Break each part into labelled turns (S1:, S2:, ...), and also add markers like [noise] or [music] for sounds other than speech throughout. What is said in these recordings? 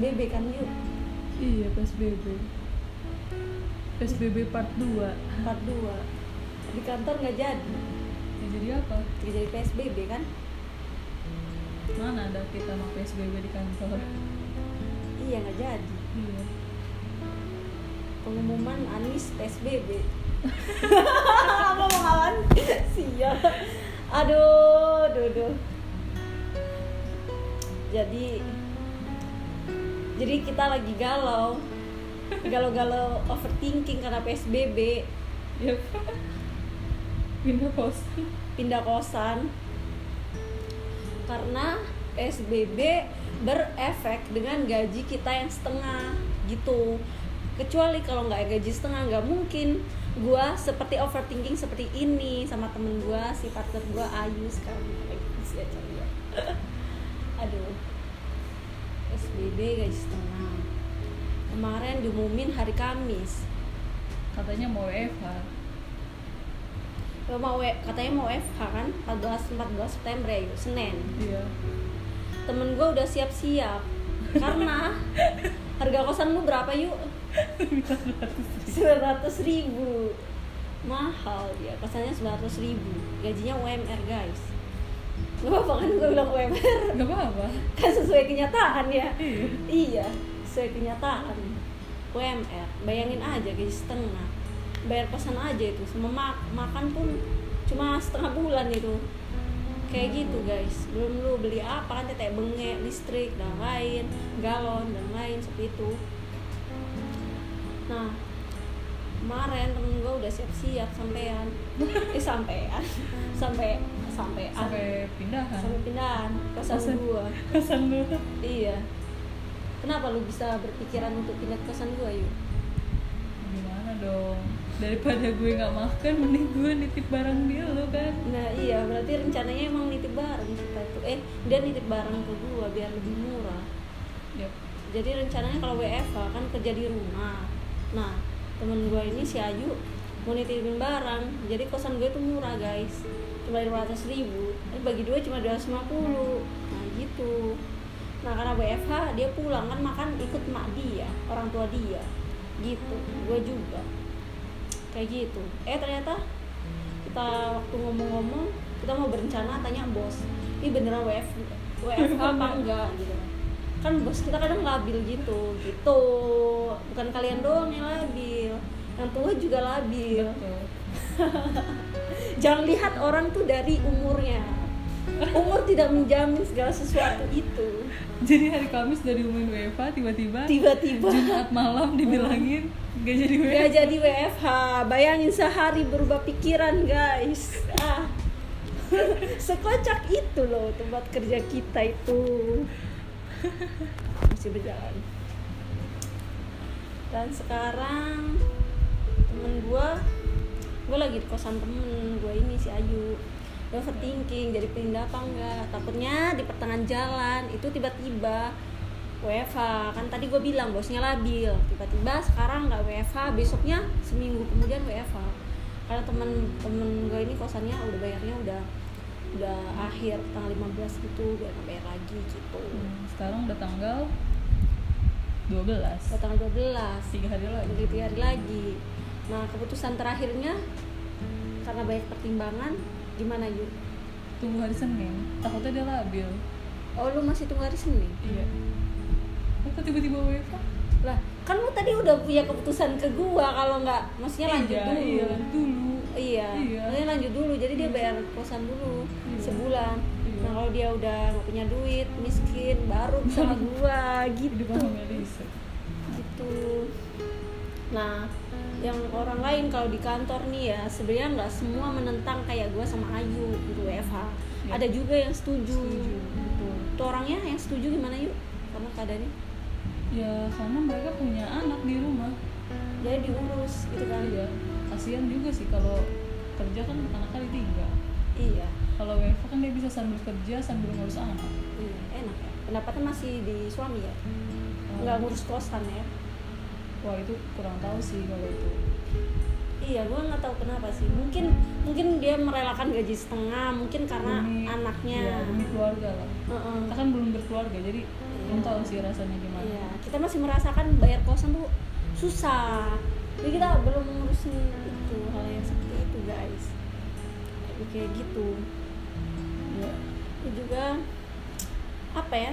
S1: PSBB kan yuk?
S2: Iya PSBB PSBB part 2
S1: part 2 di kantor nggak jadi?
S2: Ya jadi apa?
S1: Nggak jadi PSBB kan?
S2: Mana ada kita mau PSBB di kantor?
S1: Iya nggak jadi.
S2: Iya.
S1: Pengumuman Anies PSBB [laughs] apa mau kawan sial aduh aduh. jadi jadi kita lagi galau. Galau-galau overthinking karena PSBB
S2: ya pindah pos
S1: pindah kosan. Karena PSBB berefek dengan gaji kita yang setengah gitu. Kecuali kalau nggak gaji setengah nggak mungkin. Gua seperti overthinking seperti ini sama temen gua si partner gua Ayu sekarang. Lagi [laughs] aduh PSBB gaji setengah. Kemarin diumumin hari Kamis.
S2: Katanya mau WFH
S1: mau katanya mau WFH kan? 14 14 September ya Senin.
S2: Iya.
S1: Temen gue udah siap-siap. Karena harga kosan lu berapa yuk? 900 ribu. Mahal ya kosannya 900 ribu. Gajinya UMR guys Gak apa-apa kan gue bilang UMR
S2: nggak apa-apa.
S1: Kan sesuai kenyataan ya.
S2: Iya.
S1: Iya sesuai kenyataan. UMR bayangin aja gaji setengah. Bayar kosan aja itu sama ma- makan pun cuma setengah bulan itu. Kayak gitu guys. Belum lu beli apa kan teteh bengek listrik dan lain galon dan lain seperti itu. Nah kemarin temen gue udah siap-siap sampean. [laughs] Eh sampean. Sampai sampai
S2: sampai pindahan
S1: sampai pindahan kosan
S2: Kosan.
S1: gua
S2: kesan lu
S1: Iya. Kenapa lu bisa berpikiran untuk pindah ke kosan gua yuk?
S2: gimana dong daripada gue nggak makan mending gue nitip barang dia lo kan
S1: Nah iya, berarti rencananya emang nitip barang kita tuh. Eh, dia nitip barang ke gua biar lebih murah.
S2: Yap.
S1: Jadi rencananya kalau WFH kan kerja di rumah. Nah, temen gua ini si Ayu mau nitipin barang. Jadi kosan gue tuh murah guys. Cuma 500 ribu. Tapi bagi dua cuma 250. Nah gitu. Nah karena WFH dia pulang kan makan ikut mak dia, orang tua dia. Gitu. Gue juga. Kayak gitu. Eh ternyata kita waktu ngomong-ngomong kita mau berencana tanya bos ini beneran WF WFH apa [laughs] enggak gitu kan bos kita kadang labil gitu gitu bukan kalian doang yang labil yang tua juga labil
S2: betul [laughs]
S1: jangan lihat orang tuh dari umurnya. Umur tidak menjamin segala sesuatu itu.
S2: Jadi hari Kamis dari umumin WFH tiba-tiba
S1: tiba-tiba.
S2: Jumat malam dibilangin gak jadi WFH
S1: Gak jadi WFH, bayangin sehari berubah pikiran guys. Ah. [laughs] Sekocak itu loh tempat kerja kita itu. Masih berjalan. Dan sekarang temen gua gue lagi di kosan temen gue ini si Ayu. Dia overthinking jadi pindah apa enggak. Takutnya di pertengahan jalan itu tiba-tiba WFH kan tadi gue bilang bosnya labil. Tiba-tiba sekarang nggak WFH besoknya seminggu kemudian WFH karena temen-temen gue ini kosannya udah bayarnya udah udah akhir tanggal 15 gitu nggak bayar lagi gitu.
S2: Hmm, sekarang udah tanggal 12
S1: udah tanggal 12
S2: tiga hari lagi.
S1: Lagi tiga hari lagi nah keputusan terakhirnya karena banyak pertimbangan gimana yuk
S2: tunggu hari Senin. Takutnya dia labil.
S1: Oh lu masih tunggu hari Senin?
S2: Iya. Kok tiba-tiba WFH?
S1: Lah kan lu tadi udah punya keputusan ke gua kalau nggak maksudnya lanjut
S2: iya,
S1: dulu.
S2: iya dulu.
S1: Iya,
S2: Iya.
S1: maksudnya lanjut dulu. Jadi dia bayar kosan dulu
S2: Iya.
S1: sebulan.
S2: Iya.
S1: nah kalau dia udah nggak punya duit miskin baru sama [laughs] gua gitu. gitu nah yang orang lain kalau di kantor nih ya sebenarnya nggak semua menentang kayak gua sama Ayu gitu WFH
S2: Iya.
S1: ada juga yang setuju,
S2: setuju betul.
S1: Tuh orangnya yang setuju gimana yuk karena keadaannya?
S2: Ya karena mereka punya anak di rumah.
S1: Jadi diurus gitu kan?
S2: Iya kasihan juga sih kalau kerja kan anaknya ditinggal.
S1: Iya.
S2: Kalau WFH kan dia bisa sambil kerja sambil ngurus anak.
S1: Iya enak ya. Pendapatnya masih di suami ya? Nggak ngurus kosan ya
S2: wah itu kurang tahu sih kalau itu
S1: iya gue nggak tahu kenapa sih mungkin mungkin dia merelakan gaji setengah mungkin karena
S2: Demi-
S1: anaknya
S2: iya, demi keluarga lah
S1: Heeh.
S2: kita kan belum berkeluarga jadi
S1: Iya.
S2: belum tahu sih rasanya gimana
S1: Iya, kita masih merasakan bayar kosan tuh susah. Jadi kita belum ngurusin itu hal yang seperti itu guys. Jadi kayak gitu.
S2: ya
S1: Itu juga apa ya?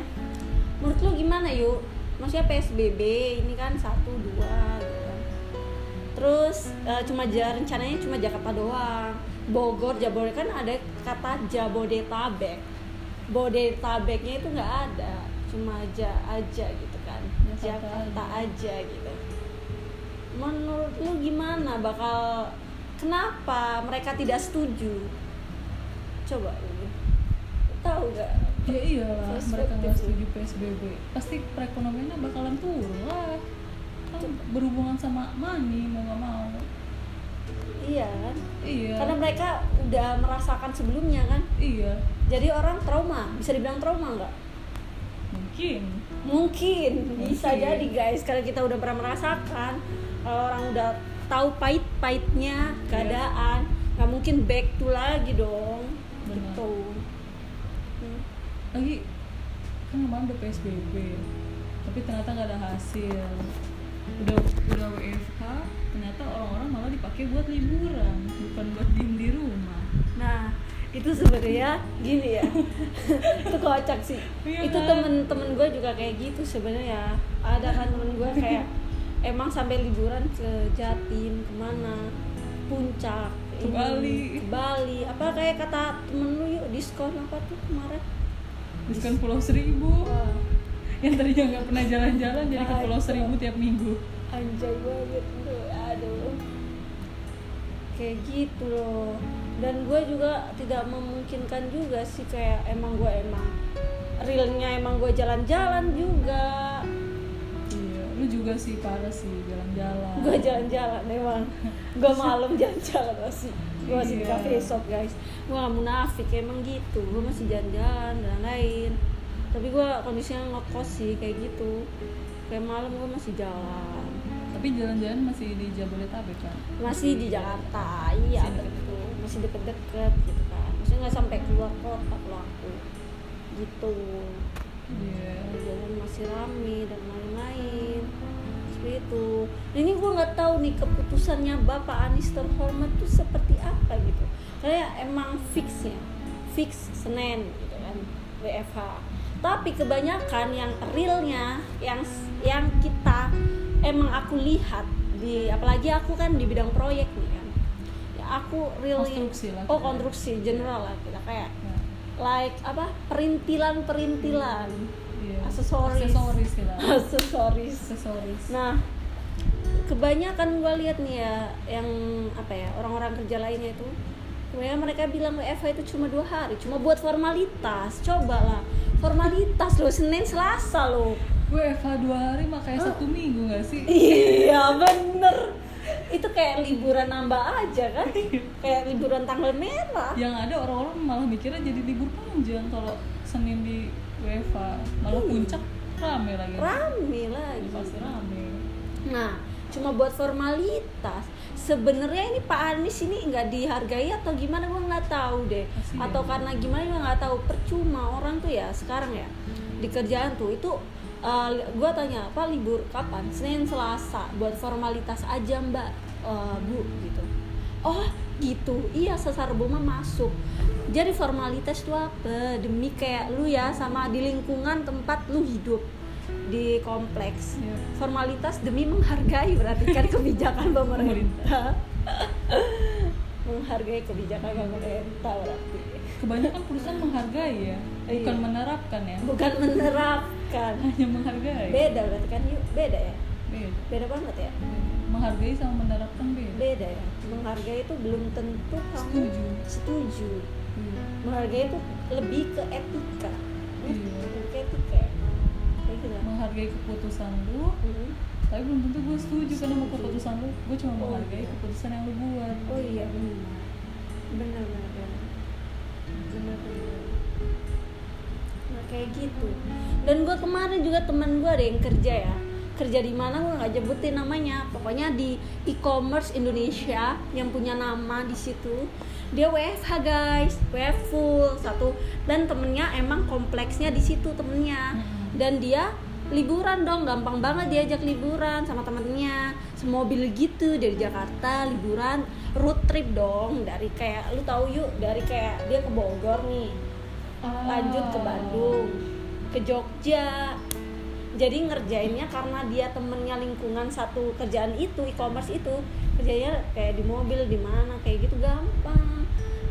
S1: Menurut lu gimana yuk? Maksudnya PSBB ini kan satu dua gitu kan. Terus eh, cuma rencananya cuma Jakarta doang. Bogor, Jabodetabek kan ada kata Jabodetabek. Bodetabeknya itu nggak ada, cuma aja aja gitu kan.
S2: Jakarta
S1: Jakarta aja gitu. Menurut lu gimana bakal kenapa mereka tidak setuju? Coba lu tahu gak?
S2: Ya iyalah mereka nggak
S1: Perspektif
S2: setuju PSBB pasti perekonomiannya bakalan turun lah kan berhubungan sama money mau nggak mau
S1: Iya kan?
S2: iya
S1: Karena mereka udah merasakan sebelumnya kan.
S2: iya
S1: Jadi orang trauma, bisa dibilang trauma nggak?
S2: mungkin
S1: Mungkin, bisa
S2: Mungkin.
S1: jadi guys karena kita udah pernah merasakan kalau orang udah tahu pahit-pahitnya keadaan, nggak mungkin back to lagi dong.
S2: Benar.
S1: Gitu.
S2: Lagi kan kemarin udah PSBB tapi ternyata nggak ada hasil udah udah WFH ternyata orang-orang malah dipakai buat liburan bukan buat diem di rumah
S1: Nah, itu sebenarnya gini ya. [laughs] itu kocak sih.
S2: Iya
S1: itu
S2: kan?
S1: temen-temen gue juga kayak gitu sebenarnya. Ada kan temen gue kayak emang sampai liburan ke Jatim ke mana puncak
S2: Ke
S1: ini,
S2: Bali.
S1: ke Bali apa kayak kata temen lu yuk diskon apa tuh kemarin
S2: diskon Pulau Seribu.
S1: Wah,
S2: yang tadinya nggak pernah jalan-jalan jadi ke Pulau. Seribu tiap minggu.
S1: Anjay banget tuh aduh. Kayak gitu loh. Dan gue juga tidak memungkinkan juga sih kayak emang gue emang realnya emang gue jalan-jalan juga
S2: lu juga sih parah sih jalan-jalan.
S1: Gue jalan-jalan emang gue malam jalan-jalan masih gue masih di
S2: Iya.
S1: cafe shop guys. Gue gak munafik emang gitu. Gue masih jalan-jalan dan lain tapi gue kondisinya ngekos sih kayak gitu. Kayak malam gue masih jalan.
S2: Tapi jalan-jalan masih di Jabodetabek kan
S1: masih di Jakarta iya
S2: Masih deket.
S1: betul. Masih deket-deket gitu kan. Maksudnya nggak sampai keluar kota kalau aku. Gitu.
S2: Iya.
S1: Jalan masih rame dan lain-lain nggak tahu nih keputusannya bapak Anies terhormat tuh seperti apa gitu. Kayak emang fix ya fix Senin gitu kan WFH tapi kebanyakan yang realnya yang yang kita emang aku lihat di apalagi aku kan di bidang proyek nih kan. Ya aku really
S2: Konstruksi lah.
S1: Oh konstruksi general lah kita kayak
S2: Ya,
S1: like apa perintilan perintilan
S2: iya.
S1: Aksesoris.
S2: aksesoris [laughs]
S1: aksesoris.
S2: Aksesoris.
S1: Nah kebanyakan gue lihat nih ya yang apa ya orang-orang kerja lainnya itu kebanyakan mereka bilang WFH itu cuma dua hari cuma buat formalitas coba lah formalitas loh Senin Selasa loh.
S2: Gue FH dua hari mah kayak satu minggu gak sih?
S1: Iya bener. Itu kayak liburan nambah aja kan? Kayak liburan tanggal merah.
S2: Yang ada orang-orang malah mikirnya jadi libur panjang kalau Senin di WFH. Malah
S1: Iya.
S2: puncak rame lagi.
S1: Rame lagi.
S2: Pasti rame.
S1: Nah, cuma buat formalitas. Sebenarnya ini Pak Anies ini nggak dihargai atau gimana gue nggak tahu deh.
S2: Kasian.
S1: Atau karena gimana gue nggak tahu. Percuma orang tuh ya sekarang ya di kerjaan tuh itu gue tanya apa libur kapan? Senin Selasa buat formalitas aja Mbak eh, Bu gitu. Oh gitu, iya sesar mah masuk. Jadi formalitas itu apa? Demi kayak lu ya sama di lingkungan tempat lu hidup di kompleks.
S2: Iya.
S1: formalitas demi menghargai berarti kan [laughs] kebijakan pemerintah. Menghargai kebijakan pemerintah berarti.
S2: Kebanyakan perusahaan menghargai ya bukan
S1: Iya.
S2: menerapkan ya.
S1: Bukan menerapkan.
S2: Hanya menghargai.
S1: Beda berarti kan yuk beda ya?
S2: Beda.
S1: Beda banget ya?
S2: Menghargai sama menerapkan beda.
S1: Beda ya? Menghargai itu belum tentu kamu
S2: Setuju.
S1: setuju.
S2: Iya.
S1: menghargai itu lebih ke etika.
S2: Iya.
S1: Gitu
S2: menghargai keputusan lu
S1: Mhm.
S2: tapi belum tentu gue setuju karena mau keputusan lu. Gue cuma
S1: Oh,
S2: menghargai
S1: iya.
S2: keputusan yang lu buat.
S1: Oh iya benar. Benar benar benar. Nah kayak gitu. Dan gue kemarin juga teman gue ada yang kerja ya. Kerja di mana gue nggak nyebutin namanya. Pokoknya di e-commerce Indonesia yang punya nama di situ. Dia WFH guys. WFH full satu. Dan temennya emang kompleksnya di situ temennya.
S2: Mm-mm.
S1: Dan dia liburan dong gampang banget diajak liburan sama temennya. Semobil gitu dari Jakarta liburan road trip dong. Dari kayak lu tahu yuk dari kayak dia ke Bogor nih. Lanjut ke Bandung ke Jogja. Jadi ngerjainnya karena dia temennya lingkungan satu kerjaan itu e-commerce itu. Kerjanya kayak di mobil di mana kayak gitu gampang.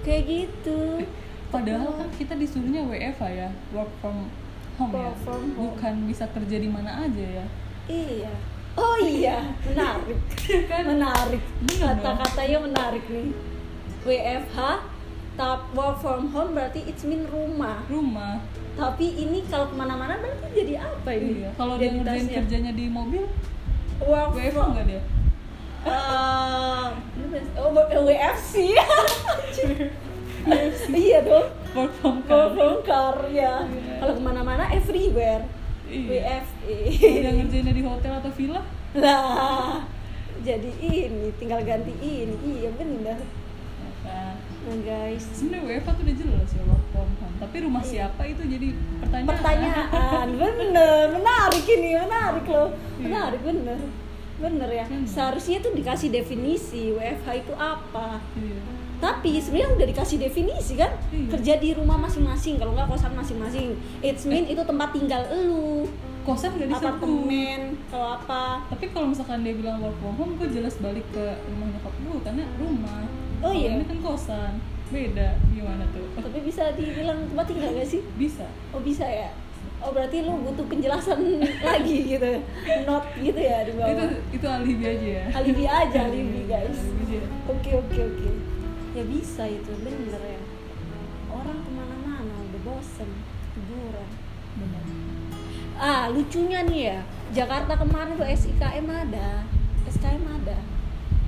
S1: Kayak gitu.
S2: Padahal kan kita disuruhnya WFH ya work from home ya?
S1: Home.
S2: bukan bisa kerja di mana aja ya?
S1: Iya. Oh iya. Menarik. [laughs]
S2: Kan?
S1: Menarik.
S2: Dong.
S1: kata-katanya menarik nih. WFH tap work from home berarti it's mean rumah.
S2: Rumah.
S1: Tapi ini kalau ke mana-mana berarti jadi apa ini?
S2: Iya. Kalau dia ngerjain kerjanya di mobil
S1: work
S2: WFH
S1: from
S2: nggak dia?
S1: Eh, oh, WFC [laughs] iya dong
S2: work from
S1: work from car ya.
S2: Iya.
S1: kalau ke mana-mana everywhere.
S2: Iya.
S1: WFE
S2: dia ngerjainnya di hotel atau villa?
S1: Nah, jadi ini tinggal ganti ini. Iya benar.
S2: kan
S1: Nah guys,
S2: sebenarnya WFH tuh udah jelas ya work from home. Tapi rumah
S1: Iya.
S2: siapa itu jadi pertanyaan.
S1: Pertanyaan. Bener, menarik ini, menarik loh, menarik bener, bener ya. Seharusnya tuh dikasih definisi WFH itu apa.
S2: iya
S1: Tapi sebenarnya udah dikasih definisi kan,
S2: Iya.
S1: kerja di rumah masing-masing, kalau nggak kosan masing-masing. It's mean itu tempat tinggal elu,
S2: kosan nggak disebut
S1: apartemen, kalau apa.
S2: tapi kalau misalkan dia bilang work from home gue jelas balik ke rumah nyokap gue karena rumah
S1: Oh
S2: Kalau
S1: iya?
S2: ini kan kosan beda gimana tuh
S1: Tapi bisa dibilang tempat tinggal gak sih?
S2: bisa
S1: Oh bisa ya? Oh berarti lu butuh penjelasan [laughs] lagi gitu Not gitu ya di
S2: itu
S1: bawah
S2: itu alibi aja ya
S1: Alibi aja, alibi guys
S2: Alibi aja.
S1: Oke oke oke Ya bisa itu, bener ya Orang ke mana-mana udah bosen
S2: benar
S1: Ah lucunya nih ya Jakarta kemarin tuh SIKM ada SKM ada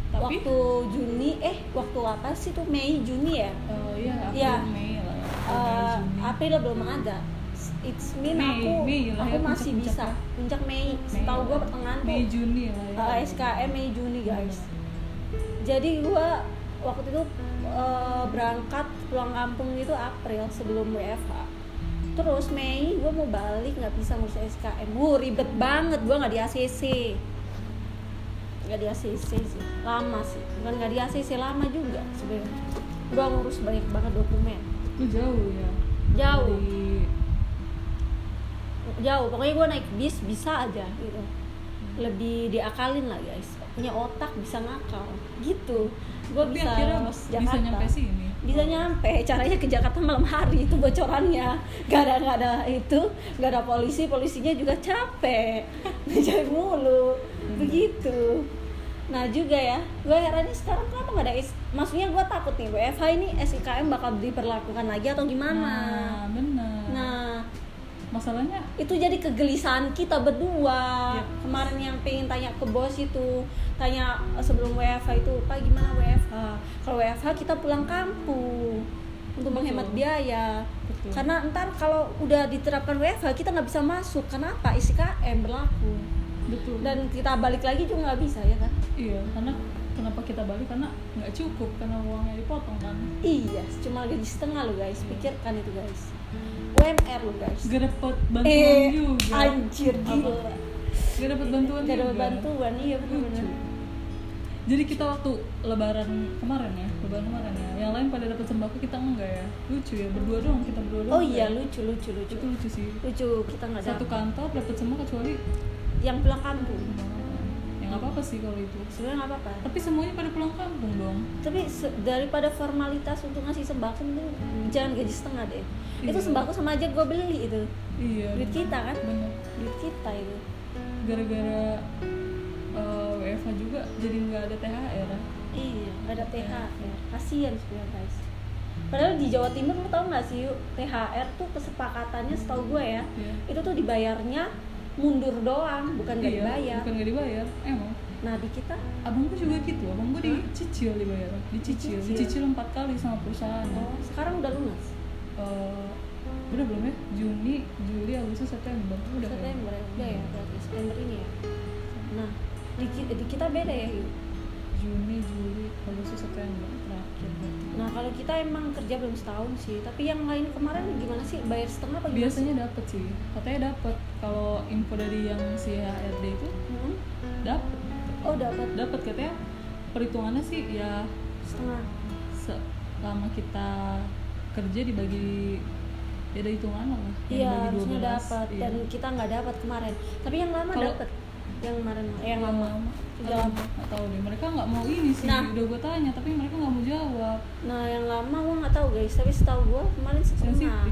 S2: Tapi?
S1: Waktu Juni, eh waktu apa sih tuh Mei Juni ya
S2: Oh iya, April,
S1: Iya.
S2: Mei lah ya.
S1: Eh,
S2: April, Juni.
S1: April belum ada It's mean
S2: Mei,
S1: aku
S2: Mei lah
S1: aku
S2: ya,
S1: masih
S2: puncak-puncak
S1: bisa
S2: ya.
S1: puncak Mei.
S2: Mei.
S1: Setahu gua pertengahan
S2: Mei Juni lah ya.
S1: eh, SKM Mei Juni guys. Jadi gua waktu itu eh, berangkat pulang kampung itu April sebelum WFH. Terus Mei gua mau balik nggak bisa ngurus SKM. Wuh ribet banget gua nggak di ACC. Nggak di ACC sih, lama sih. Bukan nggak di ACC lama juga sebenarnya. Gua ngurus banyak banget dokumen.
S2: Itu jauh ya.
S1: Jauh.
S2: Dari
S1: jauh pokoknya gue naik bis bisa aja gitu lebih diakalin lah guys punya otak bisa ngakal gitu gue bisa
S2: akhirnya
S1: bos
S2: bisa
S1: Jakarta.
S2: nyampe sini.
S1: bisa nyampe. Caranya ke Jakarta malam hari itu bocorannya. Gak ada gak ada itu gak ada polisi. Polisinya juga capek. [laughs] Ngejari mulu. Begitu. Nah juga ya. Gue herannya sekarang kenapa nggak ada is maksudnya gue takut nih WFH ini SIKM bakal diperlakukan lagi atau gimana?
S2: Nah, benar. Masalahnya
S1: itu jadi kegelisahan kita berdua
S2: Iya.
S1: kemarin yang pengen tanya ke bos itu tanya sebelum WFH itu pak gimana WFH kalau WFH kita pulang kampung untuk
S2: Betul.
S1: menghemat biaya
S2: Betul.
S1: karena ntar kalau udah diterapkan WFH kita nggak bisa masuk kenapa ISKM berlaku
S2: betul.
S1: dan kita balik lagi juga nggak bisa ya kan
S2: iya, karena kenapa kita balik karena nggak cukup karena uangnya dipotong kan.
S1: iya cuma gaji setengah lo guys pikirkan itu guys UMR lo guys
S2: Gak dapet bantuan
S1: eh
S2: juga.
S1: anjir
S2: Apa?
S1: gila
S2: Gak dapet bantuan
S1: Gak
S2: juga.
S1: bantuan, iya
S2: Lucu. Jadi kita waktu lebaran kemarin ya, lebaran kemarin ya, yang lain pada dapat sembako kita enggak ya. Lucu ya, berdua doang kita berdua doang.
S1: Oh iya
S2: ya.
S1: lucu lucu lucu
S2: Itu lucu sih.
S1: lucu kita nggak
S2: Satu kantor dapat semua kecuali
S1: yang pulang kampung
S2: yang apa apa sih kalau itu.
S1: sebenarnya nggak apa-apa
S2: Tapi semuanya pada pulang kampung dong.
S1: tapi daripada formalitas untuk ngasih sembako mending jangan gaji setengah deh itu
S2: Iya.
S1: sembako sama aja gue beli itu
S2: Iya.
S1: duit kita kan
S2: Bener.
S1: duit kita itu
S2: Gara-gara eh, WFH juga jadi nggak ada THR.
S1: iya nggak ada THR kasian sebenarnya guys padahal di Jawa Timur lu tau nggak sih yuk THR tuh kesepakatannya setahu gue ya
S2: Iya.
S1: itu tuh dibayarnya mundur doang bukan nggak
S2: Iya,
S1: dibayar
S2: Bukan nggak dibayar, emang.
S1: nah di kita
S2: Abangku juga gitu, abangku dicicil dibayar, dicicil,
S1: Dicicil?
S2: dicicil empat kali sama perusahaan.
S1: oh sekarang udah lunas
S2: Eh, udah belum ya? Juni, Juli, Agustus, September, udah.
S1: September ya udah ya berarti September ini ya nah di, ki- di kita beda ya
S2: Juni, Juli, Agustus, September terakhir.
S1: Nah kalau kita emang kerja belum setahun sih tapi yang lain kemarin gimana sih? Bayar setengah apa gimana
S2: biasanya dapat sih katanya dapat kalau info dari yang si HRD itu?
S1: Hmm?
S2: dapat
S1: oh dapat
S2: dapat katanya perhitungannya sih ya
S1: setengah.
S2: selama kita kerja dibagi ya ada hitungan lah
S1: iya harusnya
S2: 12,
S1: dapat
S2: iya.
S1: dan kita nggak dapat kemarin. Tapi yang lama dapat yang kemarin yang
S2: yang
S1: lama.
S2: Lama. nggak tahu deh. Mereka nggak mau ini sih.
S1: Nah.
S2: udah gue tanya tapi mereka nggak mau jawab.
S1: Nah yang lama gua nggak tahu guys. Tapi setahu gua kemarin setengah.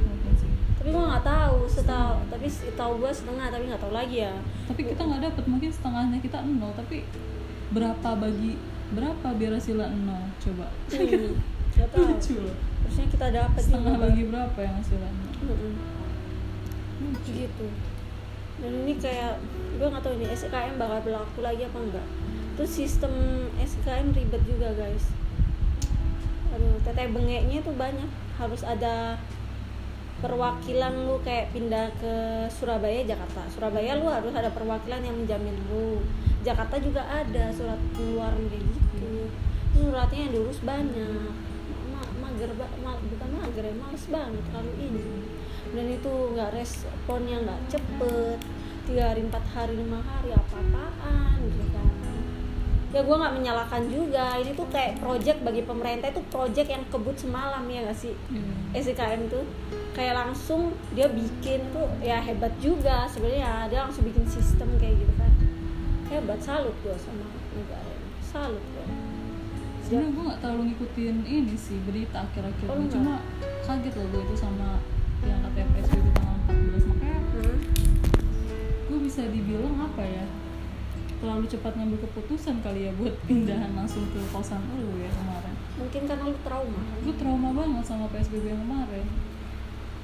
S1: Tapi gua nggak tahu setahu tapi setahu gua setengah tapi nggak tahu lagi ya.
S2: Tapi kita nggak dapat mungkin setengahnya kita nol tapi berapa bagi berapa biar hasilnya nol? Coba.
S1: Hmm, [laughs] tahu.
S2: Lucu loh.
S1: Harusnya kita dapat
S2: setengah
S1: juga.
S2: bagi berapa yang hasilnya nol?
S1: Mm-mm. gitu dan ini kayak gue nggak tahu ini SKM bakal berlaku lagi apa enggak terus sistem SKM ribet juga guys. Aduh teteh bengeknya tuh banyak. Harus ada perwakilan lu kayak pindah ke Surabaya Jakarta. Surabaya lu harus ada perwakilan yang menjamin lu. Jakarta juga ada surat keluaran kayak gitu. Suratnya yang diurus banyak. Ma- mager ba- ma- bukan mager ya males banget kalau ini dan itu nggak responnya nggak cepet. Tiga hari empat hari lima hari apa apaan gitu kan. Ya gue nggak menyalahkan juga. Ini tuh kayak project bagi pemerintah. Itu project yang kebut semalam ya gak sih?
S2: Iya.
S1: SDKM tuh. Kayak langsung dia bikin tuh ya hebat juga sebenarnya. Dia langsung bikin sistem kayak gitu kan. Hebat salut gue sama negara. Salut gue
S2: sebenarnya gue nggak terlalu ngikutin ini sih berita akhir-akhir
S1: Oh,
S2: cuma kaget loh gue itu sama yang katanya PSBB tanggal 14 makanya
S1: hmm?
S2: gue bisa dibilang apa ya terlalu cepat ngambil keputusan kali ya buat pindahan langsung ke kosan lu ya kemarin.
S1: Mungkin karena lu trauma.
S2: Gue trauma banget sama PSBB yang kemarin.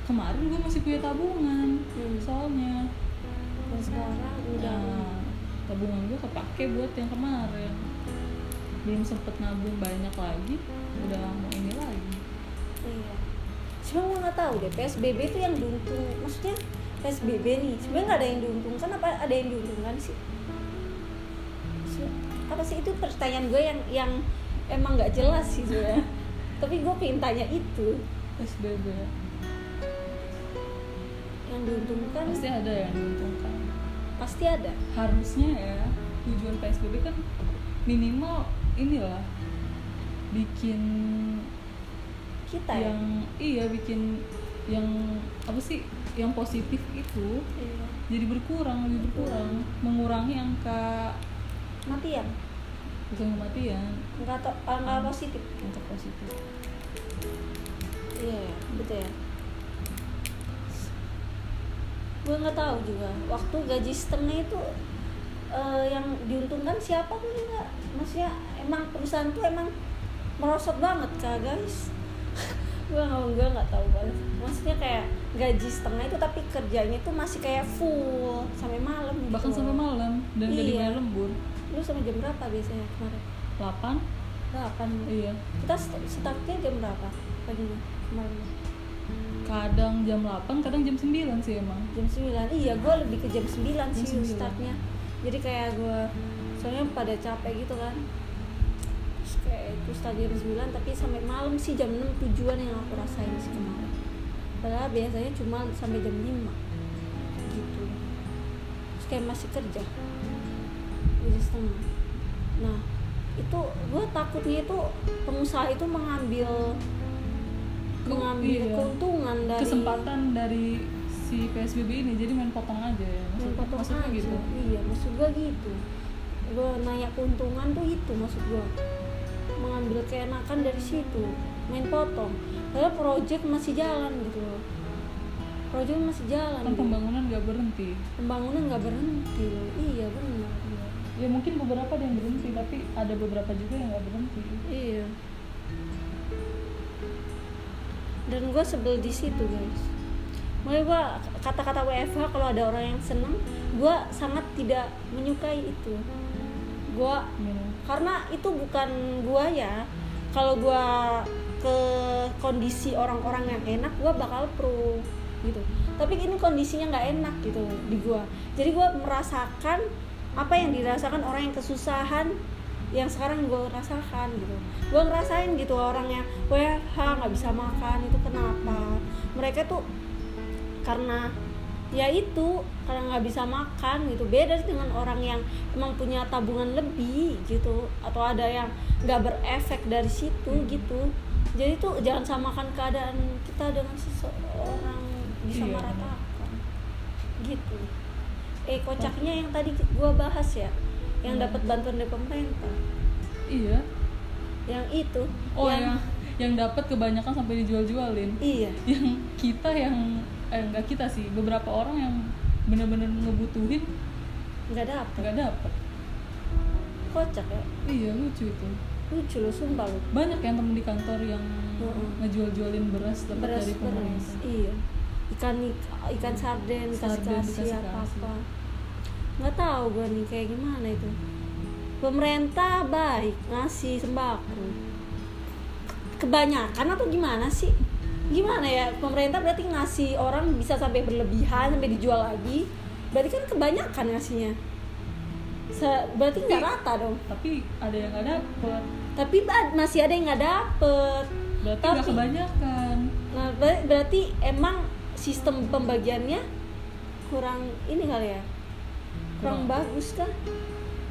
S2: Kemarin gue masih punya tabungan
S1: Hmm.
S2: soalnya.
S1: Sekarang udah.
S2: Nah, tabungan gue kepake buat yang kemarin. Belum sempet nabung banyak lagi udah mau
S1: sebenarnya gue nggak tahu deh PSBB itu yang diuntung. Maksudnya PSBB nih sebenarnya nggak ada yang diuntungkan apa ada yang diuntungkan sih? Apa sih? Itu pertanyaan gue yang yang emang nggak jelas sih sebenarnya. [laughs] Tapi gue pengen tanya itu.
S2: PSBB
S1: yang diuntungkan?
S2: Pasti ada yang diuntungkan.
S1: Pasti ada.
S2: Harusnya ya tujuan PSBB kan minimal inilah bikin
S1: kita ya?
S2: Yang iya bikin yang apa sih yang positif itu
S1: Iya.
S2: jadi berkurang lebih berkurang. Mengurangi angka
S1: matian
S2: bukan kematian.
S1: Nggak to- ah, nggak positif.
S2: angka positif.
S1: Iya ya, betul ya. Gue nggak tahu juga waktu gaji setengah itu eh, yang diuntungkan siapa tuh juga maksudnya emang perusahaan tuh emang merosot banget kak guys gue nggak gue nggak tahu banget. Maksudnya kayak gaji setengah itu tapi kerjanya tuh masih kayak full sampai malam gitu
S2: bahkan sampai malam dan
S1: Iya.
S2: dibayar lembur.
S1: Lu sampai jam berapa biasanya kemarin?
S2: 8
S1: delapan.
S2: Iya.
S1: Kita st- startnya jam berapa paginya kemarin?
S2: Kadang jam 8 kadang jam 9 sih emang.
S1: Jam 9 iya gue lebih ke jam 9 sih
S2: Jam 9.
S1: startnya. Jadi kayak gue soalnya pada capek gitu kan kayak itu jam 9 tapi sampai malam sih jam 6 tujuan yang aku rasain sih kemarin. Padahal biasanya cuma sampai jam 5 gitu. Terus kayak masih kerja. Jadi setengah. Nah itu gue takutnya itu pengusaha itu mengambil mengambil
S2: Iya.
S1: keuntungan dari
S2: kesempatan dari si PSBB ini jadi main potong aja ya.
S1: Main potong
S2: maksudnya
S1: aja.
S2: gitu.
S1: Iya maksud gua gitu. Gua nanya keuntungan tuh itu maksud gua mengambil keenakan dari situ main potong. Padahal project masih jalan gitu loh. Project masih jalan
S2: kan
S1: gitu.
S2: pembangunan gak berhenti.
S1: Pembangunan nggak berhenti loh. Iya benar
S2: ya mungkin beberapa ada yang berhenti tapi ada beberapa juga yang nggak berhenti.
S1: Iya. Dan gue sebel di situ guys. Mulai gue kata-kata WFH kalau ada orang yang seneng gue sangat tidak menyukai itu. Gue? Karena itu bukan gua ya kalau gua ke kondisi orang-orang yang enak gua bakal pro gitu. Tapi ini kondisinya nggak enak gitu di gua. Jadi gua merasakan apa yang dirasakan orang yang kesusahan yang sekarang gue rasakan gitu. Gue ngerasain gitu orangnya WFH nggak bisa makan itu kenapa? Mereka tuh karena ya itu karena nggak bisa makan gitu. Beda dengan orang yang emang punya tabungan lebih gitu atau ada yang nggak berefek dari situ gitu. Jadi tuh jangan samakan keadaan kita dengan seseorang bisa
S2: Iya,
S1: meratakan. gitu. Eh kocaknya yang tadi gua bahas ya yang
S2: Hmm.
S1: dapat bantuan dari pemerintah.
S2: Iya.
S1: Yang itu
S2: oh yang yang dapat kebanyakan sampai dijual-jualin.
S1: Iya.
S2: Yang kita yang eh enggak kita sih beberapa orang yang bener-bener ngebutuhin
S1: nggak dapet.
S2: nggak dapet.
S1: Kocak ya?
S2: Iya lucu itu.
S1: Lucu loh sumpah lo
S2: banyak yang temen di kantor yang
S1: Heeh.
S2: ngejual-jualin beras dapat
S1: beras
S2: dari
S1: beras
S2: pemerintah.
S1: iya. Ikan ikan sarden
S2: Sarden
S1: kasih apa apa. Nggak tahu gue nih kayak gimana itu. Pemerintah baik ngasih sembako. Kebanyakan atau gimana sih gimana ya pemerintah berarti ngasih orang bisa sampai berlebihan sampai dijual lagi berarti kan kebanyakan ngasihnya Se- berarti nggak rata dong
S2: tapi ada yang nggak dapet
S1: tapi masih ada yang nggak dapet
S2: berarti
S1: Tapi-
S2: kebanyakan
S1: Nah, ber- berarti emang sistem pembagiannya kurang ini kali ya? Kurang
S2: Kurang.
S1: bagus kah?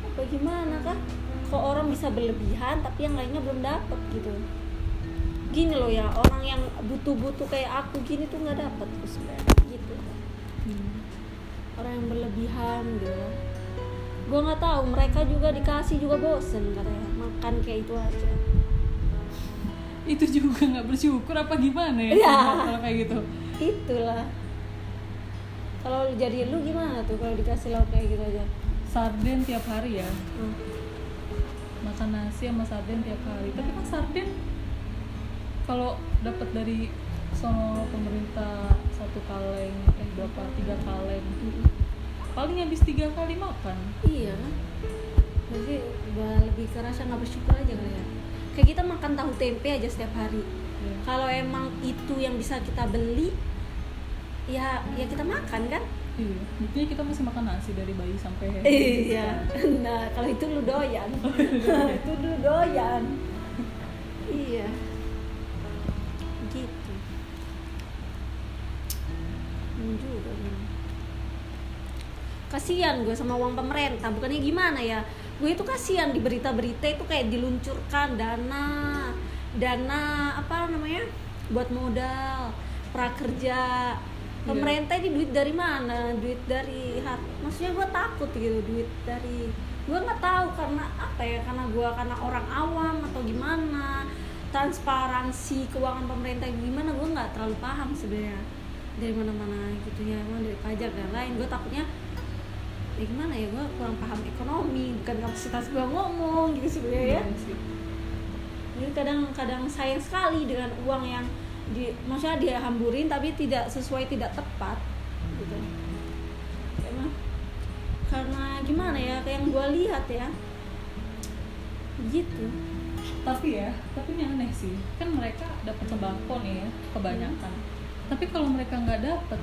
S1: Apa gimana kah? Kok orang bisa berlebihan tapi yang lainnya belum dapet gitu. Gini loh ya, orang yang butuh-butuh kayak aku gini tuh nggak dapet tuh sebenarnya gitu.
S2: Hmm.
S1: Orang yang berlebihan gitu. Gue nggak tahu mereka juga dikasih juga bosen katanya makan kayak itu aja.
S2: itu juga nggak bersyukur apa gimana ya
S1: Iya.
S2: kalau kayak gitu
S1: Itulah. Kalau jadi lu gimana tuh kalau dikasih lauk kayak gitu aja?
S2: sarden tiap hari ya
S1: Hmm.
S2: makan nasi sama sarden tiap hari tapi kan sarden kalau dapat dari sono pemerintah satu kaleng eh berapa tiga kaleng paling habis tiga kali makan
S1: Iya kan? Berarti udah lebih kerasa nggak bersyukur aja kali ya. Kayak kita makan tahu tempe aja setiap hari.
S2: Ya.
S1: Kalau emang itu yang bisa kita beli, ya ya kita makan kan?
S2: iya buktinya kita masih makan nasi dari bayi sampai [laughs]
S1: Iya. Nah kalau itu lu doyan, [laughs] itu lu doyan. Kasihan gue sama uang pemerintah, bukannya gimana ya? Gue itu kasihan di berita-berita itu kayak diluncurkan dana, dana apa namanya? Buat modal, prakerja. Pemerintah ini duit dari mana? Duit dari hat. Maksudnya gue takut gitu, duit dari gue nggak tahu karena apa ya? Karena gue karena orang awam atau gimana? Transparansi keuangan pemerintah gimana? Gue nggak terlalu paham sebenarnya dari mana-mana gitu ya, emang dari pajak dan lain. Gue takutnya ya gimana ya gue kurang paham ekonomi bukan kapasitas gue ngomong gitu sebenarnya ya
S2: Iya sih.
S1: jadi kadang-kadang sayang sekali dengan uang yang di maksudnya dia hamburin tapi tidak sesuai tidak tepat gitu. Emang karena gimana ya kayak yang gue lihat ya. Gitu.
S2: Tapi ya tapi ini aneh sih. Kan mereka dapat sembako nih ya kebanyakan. Tapi kalau mereka nggak dapat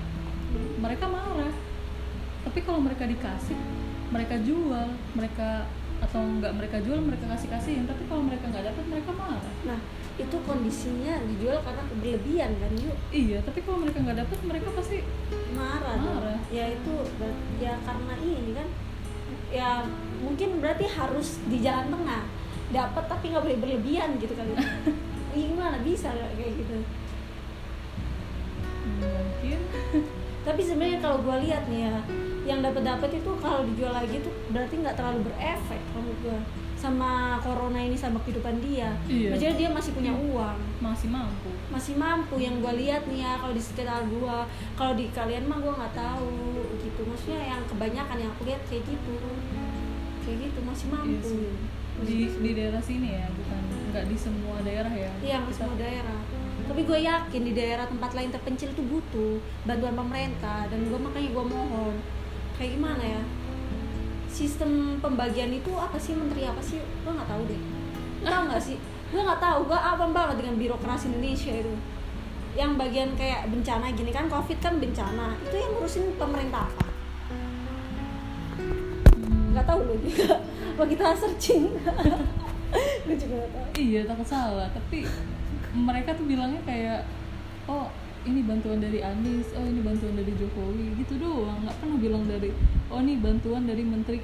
S2: mereka marah tapi kalau mereka dikasih mereka jual mereka atau nggak mereka jual mereka kasih kasihin tapi kalau mereka nggak dapat mereka marah.
S1: Nah itu kondisinya dijual karena berlebihan kan yuk
S2: iya tapi kalau mereka nggak dapat mereka pasti
S1: marah, dong.
S2: Marah.
S1: ya itu ya karena ini kan ya mungkin berarti harus di jalan tengah. Dapat tapi nggak boleh berlebihan gitu kali [laughs] gimana bisa kayak gitu?
S2: Mungkin [laughs]
S1: tapi sebenarnya kalau gue lihat nih ya yang dapat dapat itu kalau dijual lagi tuh berarti nggak terlalu berefek kalau gue sama corona ini sama kehidupan dia.
S2: Iya.
S1: maksudnya dia masih punya uang.
S2: Masih mampu.
S1: Masih mampu. Yang gue lihat nih ya kalau di sekitar gue kalau di kalian mah gue nggak tahu gitu. Maksudnya yang kebanyakan yang aku lihat kayak gitu. Kayak gitu masih mampu.
S2: sih. di di daerah sini ya bukan nggak di semua daerah ya.
S1: Iya
S2: Kita-
S1: semua daerah tapi gue yakin di daerah tempat lain terpencil tuh butuh bantuan pemerintah dan gue makanya gue mohon. Kayak gimana ya? Sistem pembagian itu apa sih menteri apa sih? Gue nggak tahu deh. Lu tahu nggak sih? Gue nggak tahu. Gue apa banget dengan birokrasi Indonesia itu. Yang bagian kayak bencana gini kan covid kan bencana. Itu yang ngurusin pemerintah apa? Nggak tahu lo juga. Apa kita searching. [laughs] Gue juga gak tahu.
S2: Iya takut salah. Tapi mereka tuh bilangnya kayak oh ini bantuan dari Anies oh ini bantuan dari Jokowi gitu doang. Nggak pernah bilang dari oh ini bantuan dari menteri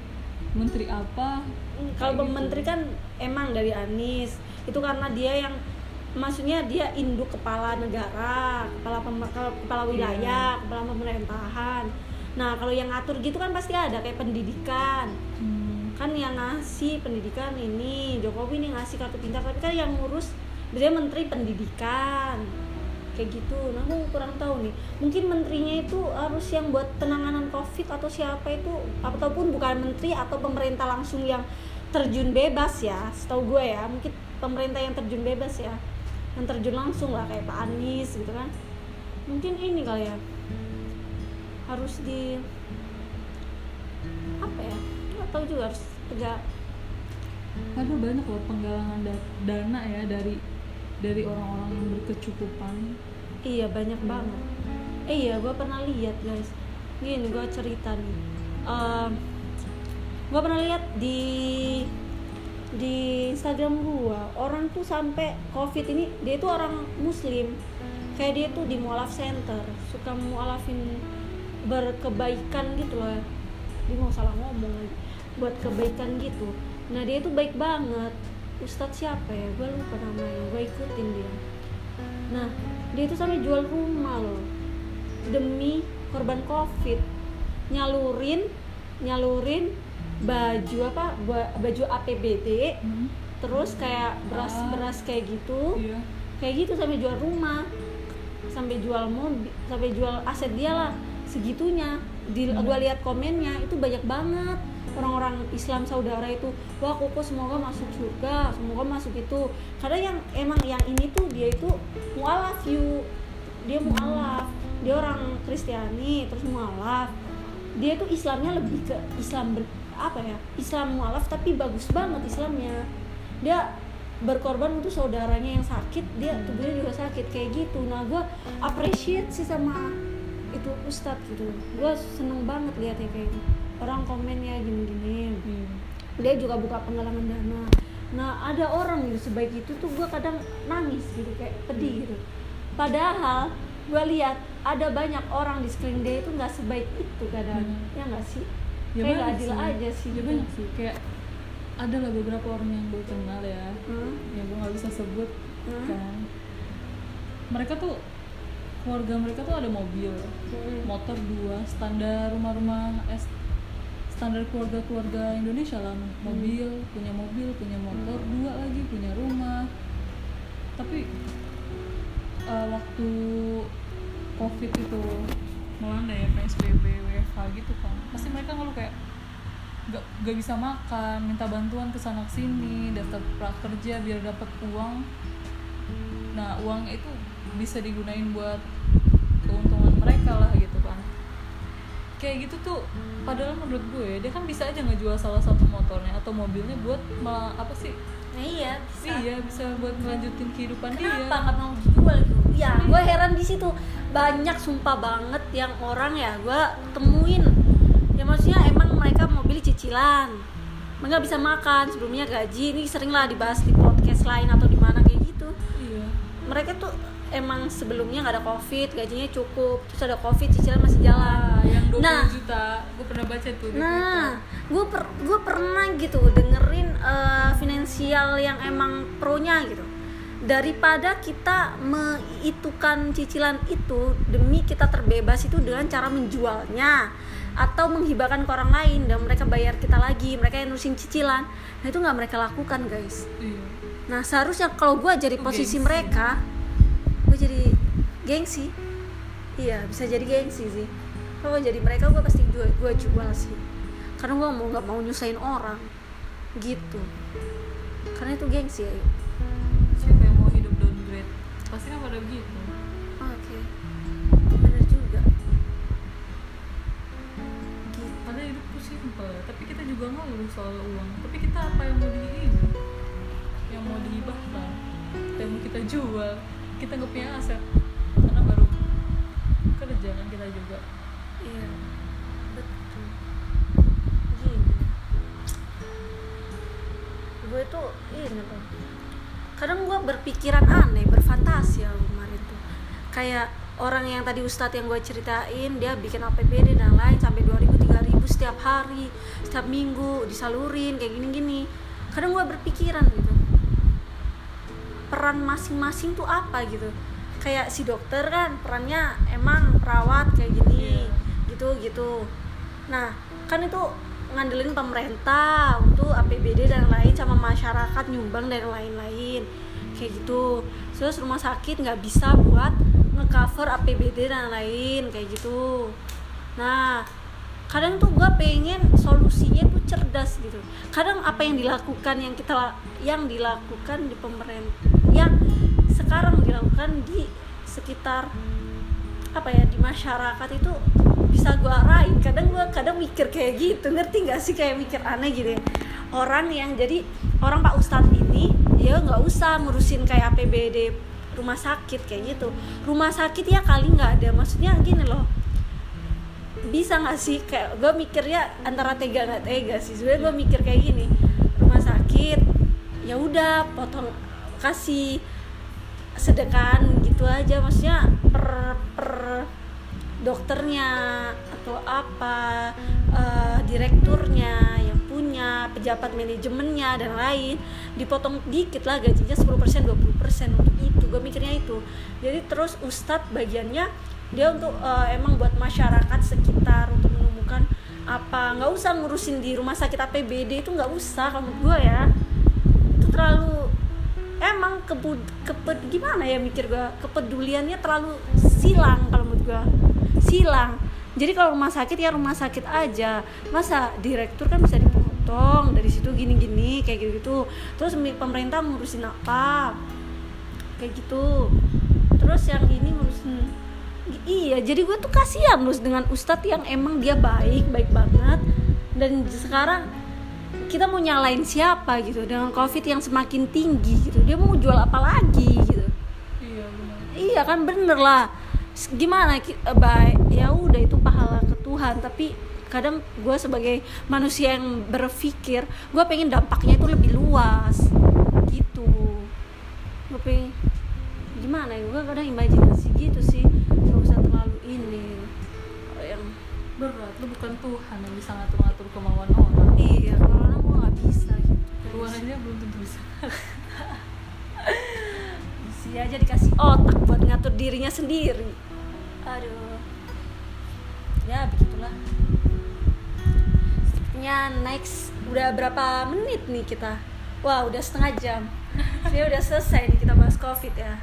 S2: menteri apa?
S1: Hmm, kalau
S2: gitu.
S1: menteri kan emang dari Anies. Itu karena dia yang maksudnya dia induk kepala negara kepala pem- ke- kepala
S2: Iya.
S1: wilayah kepala pemerintahan. Nah kalau yang ngatur gitu kan pasti ada kayak pendidikan.
S2: Hmm,
S1: kan yang ngasih pendidikan ini Jokowi nih ngasih kartu pintar. Tapi kan yang ngurus biasanya menteri pendidikan kayak gitu. Nah aku kurang tahu nih. Mungkin menterinya itu harus yang buat penanganan covid atau siapa itu ataupun bukan menteri atau pemerintah langsung yang terjun bebas ya setahu gue ya. Mungkin pemerintah yang terjun bebas ya. Yang terjun langsung lah kayak Pak Anies gitu kan. Mungkin ini kali ya. Harus di apa ya? Nggak tahu juga harus tegak.
S2: Ada banyak loh penggalangan da- dana ya dari dari orang-orang yang berkecukupan
S1: Iya banyak banget. Eh iya, gue pernah lihat guys. Gini, gue cerita nih. gue pernah lihat di di Instagram gue orang tuh sampai covid ini dia tuh orang Muslim. Kayak dia tuh di mualaf center suka mualafin berkebaikan gitu loh. Dia mau salah ngomong. Buat kebaikan gitu. Nah dia tuh baik banget. Ustadz siapa ya? Gue lupa namanya. Gue ikutin dia. Nah, dia itu sampai jual rumah loh demi korban covid nyalurin nyalurin baju apa ba- baju APBD
S2: Hmm,
S1: terus kayak beras
S2: Ah.
S1: beras kayak gitu
S2: iya
S1: kayak gitu sampai jual rumah sampai jual mobil sampai jual aset dia lah segitunya di
S2: Hmm.
S1: gua lihat komennya itu banyak banget orang-orang Islam saudara itu wah koko semoga masuk surga semoga masuk itu. Karena yang emang yang ini tuh dia itu mualaf you dia mualaf. Dia orang Kristiani terus mualaf. Dia tuh Islamnya lebih ke Islam ber- apa ya Islam mualaf tapi bagus banget Islamnya. Dia berkorban untuk saudaranya yang sakit dia tubuhnya juga sakit kayak gitu. Nah gue appreciate sih sama itu ustadz gitu. Gue seneng banget liatnya kayak gitu orang komennya gini-gini
S2: iya
S1: dia juga buka penggalangan dana nah ada orang gitu sebaik itu tuh gue kadang nangis gitu kayak pedih gitu padahal gue lihat ada banyak orang di screen dia itu nggak sebaik itu kadang
S2: Hmm.
S1: ya nggak sih
S2: ya
S1: kayak
S2: banyak
S1: adil
S2: sih.
S1: aja sih
S2: ya
S1: gitu.
S2: banyak sih kayak ada lah beberapa orang yang gue kenal ya
S1: Hmm?
S2: yang gue nggak bisa sebut
S1: Hmm?
S2: kan mereka tuh keluarga mereka tuh ada mobil
S1: Hmm.
S2: motor dua standar rumah-rumah standar keluarga-keluarga Indonesia lah. Mobil punya mobil punya motor dua lagi punya rumah. Tapi eh, waktu covid itu melanda ya PSBB WFH gitu kan pasti mereka ngeluh kayak gak, gak bisa makan minta bantuan ke sana sini daftar prakerja biar dapat uang. Nah uang itu bisa digunain buat keuntungan mereka lah gitu kan kayak gitu tuh padahal menurut gue dia kan bisa aja ngejual salah satu motornya atau mobilnya buat ma- apa sih
S1: Nah, iya bisa
S2: iya bisa buat ngelanjutin kehidupan dia
S1: Kenapa nggak mau dijual gitu? Ya, gue heran di situ. Banyak sumpah banget yang orang ya gue temuin. Ya maksudnya emang mereka mau beli cicilan. Mereka bisa makan sebelumnya gaji. Ini sering lah dibahas di podcast lain atau di mana kayak gitu.
S2: iya
S1: Mereka tuh emang sebelumnya nggak ada covid, gajinya cukup. Terus ada covid, cicilan masih jalan.
S2: ah yang 20
S1: Nah.
S2: juta gue pernah baca tuh
S1: Nah, gue per, gue pernah gitu dengerin eh, finansial yang emang pronya gitu. Daripada kita mengitukan cicilan itu demi kita terbebas itu dengan cara menjualnya atau menghibahkan ke orang lain dan mereka bayar kita lagi, mereka yang nurusin cicilan. Nah itu nggak mereka lakukan guys.
S2: Iya
S1: Nah seharusnya kalau gue jadi posisi
S2: gengsi.
S1: mereka, gengsi. Iya bisa jadi gengsi sih. Kalau jadi mereka gue pasti jual, gue jual sih. Karena gue mau nggak mau nyusahin orang, gitu. Karena itu gengsi ya.
S2: siapa yang mau hidup downgrade pasti kan pada begitu
S1: Oke, bener juga. Gitu.
S2: padahal hidup tuh simple tapi kita juga ngeluh soal uang tapi kita apa yang mau dihidup yang mau dihibahkan yang mau kita jual kita nggak punya aset karena kan kita juga.
S1: Iya, betul. Gini. gue tuh ini loh kadang gue berpikiran aneh berfantasi ya kemarin tuh. Kayak orang yang tadi ustadz yang gue ceritain dia bikin APBD dan lain sampai 2000 3000 setiap hari setiap minggu disalurin kayak gini-gini. Kadang gue berpikiran gitu. Peran masing-masing tuh apa gitu kayak si dokter kan perannya emang perawat kayak gini gitu gitu. Nah kan itu ngandelin pemerintah untuk APBD dan lain sama masyarakat nyumbang dan lain-lain kayak gitu. Terus rumah sakit nggak bisa buat ngecover APBD dan lain kayak gitu. Nah kadang tuh gue pengen solusinya tuh cerdas gitu. Kadang apa yang dilakukan yang kita yang dilakukan di pemerintah sekarang dilakukan di sekitar apa ya di masyarakat itu bisa gue arahin. Kadang gue kadang mikir kayak gitu. Ngerti nggak sih? Kayak mikir aneh gitu ya. Orang yang jadi orang pak ustadz ini ya nggak usah ngurusin kayak APBD rumah sakit kayak gitu. Rumah sakit ya kali nggak ada. Maksudnya gini loh. Bisa nggak sih? Kayak gue mikirnya antara tega nggak tega sih. Sebenarnya gue mikir kayak gini. Rumah sakit ya udah potong kasih sedekan gitu aja maksudnya per per dokternya atau apa uh, direkturnya yang punya pejabat manajemennya dan lain dipotong dikit lah gajinya 10% 20% untuk itu gue mikirnya itu. Jadi terus ustadz bagiannya dia untuk uh, emang buat masyarakat sekitar untuk menemukan apa nggak usah ngurusin di rumah sakit APBD itu nggak usah kalau gue ya. Itu terlalu emang kebud keped gimana ya mikir gue kepeduliannya terlalu silang kalau menurut gue silang. Jadi kalau rumah sakit ya rumah sakit aja. Masa direktur kan bisa dipotong dari situ gini-gini kayak gitu gitu terus pemerintah ngurusin apa? Kayak gitu. Terus yang ini ngurusin iya jadi gue tuh kasihan loh dengan ustadz yang emang dia baik baik banget. Dan sekarang kita mau nyalain siapa gitu dengan covid yang semakin tinggi gitu. Dia mau jual apa lagi gitu.
S2: Iya
S1: iya kan bener lah. Gimana eh, baik ya udah itu pahala ke Tuhan. Tapi kadang gue sebagai manusia yang berpikir gue pengen dampaknya itu lebih luas. Gitu. Gue pengen gimana ya gue kadang imajinasi gitu sih gak usah terlalu ini. Yang
S2: berat lu bukan Tuhan yang bisa ngatur-ngatur kemauan orang.
S1: Iya
S2: aja belum tentu bisa [laughs]
S1: Isi aja dikasih otak buat ngatur dirinya sendiri. Aduh. Ya begitulah. Sepertinya next udah berapa menit nih kita? Wah udah setengah jam. Ini udah selesai nih kita bahas covid ya.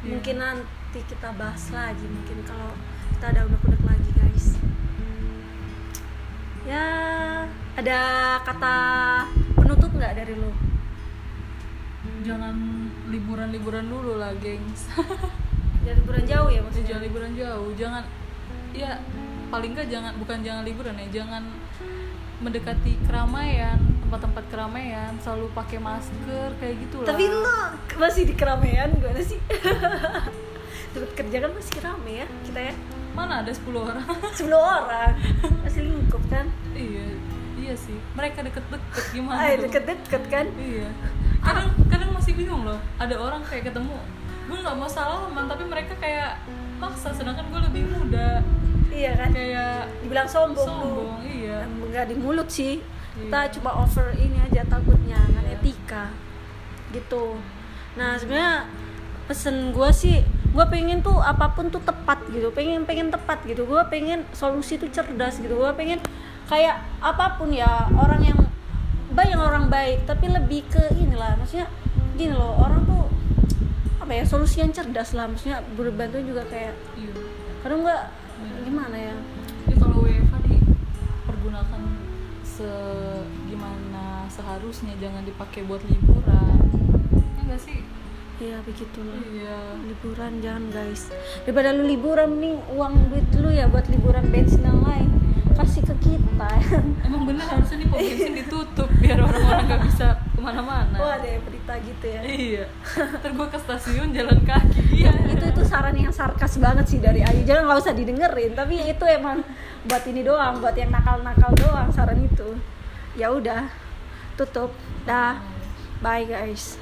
S2: Iya.
S1: Mungkin nanti kita bahas lagi mungkin kalau kita ada unek-unek lagi guys. Ya ada kata penutup nggak dari lo?
S2: jangan liburan-liburan dulu lah gengs [laughs]
S1: Jangan liburan jauh ya
S2: Ya,
S1: maksudnya.
S2: jangan liburan jauh jangan ya paling nggak jangan bukan jangan liburan ya jangan mendekati keramaian tempat-tempat keramaian selalu pakai masker kayak gitu lah
S1: Tapi lo masih di keramaian gimana sih? [laughs] Tempat kerja kan masih rame ya kita ya.
S2: mana ada 10 orang
S1: 10 orang masih lingkup kan?
S2: iya iya sih mereka deket-deket gimana
S1: Ah,
S2: dong?
S1: deket-deket kan?
S2: iya kadang kadang masih bingung loh ada orang kayak ketemu gue nggak mau salaman tapi mereka kayak maksa sedangkan gue lebih muda
S1: Iya kan?
S2: kayak
S1: Dibilang sombong,
S2: sombong iya
S1: lu. Enggak di mulut sih. Kita
S2: Iya.
S1: cuma over ini aja takutnya kan
S2: Iya.
S1: etika. Gitu. Nah, sebenarnya pesen gue sih gue pengen tuh apa pun tuh tepat gitu pengen pengen tepat gitu gue pengen solusi tuh cerdas gitu gue pengen kayak apa pun ya orang yang banyak orang baik tapi lebih ke inilah. Maksudnya gini loh orang tuh apa ya solusi yang cerdas lah. Maksudnya berbantu juga kayak
S2: iya.
S1: kadang gue gimana ya?
S2: Ya kalau WFH dipergunakan se gimana seharusnya jangan dipakai buat liburan. Ya enggak sih?
S1: Iya begitulah.
S2: Iya.
S1: Liburan jangan guys. Daripada lu liburan mending uang duit lu ya buat liburan bensin yang lain kasih ke kita.
S2: Emang bener harusnya nih pom bensin ditutup biar orang-orang nggak bisa ke mana-mana.
S1: Oh ada berita gitu ya?
S2: Iya. Ntar gue ke stasiun jalan kaki. Iya
S1: itu itu saran yang sarkas banget sih dari Ayu. Jangan nggak usah didengerin tapi itu emang buat ini doang buat yang nakal-nakal doang saran itu. Ya udah tutup. Dah. Bye guys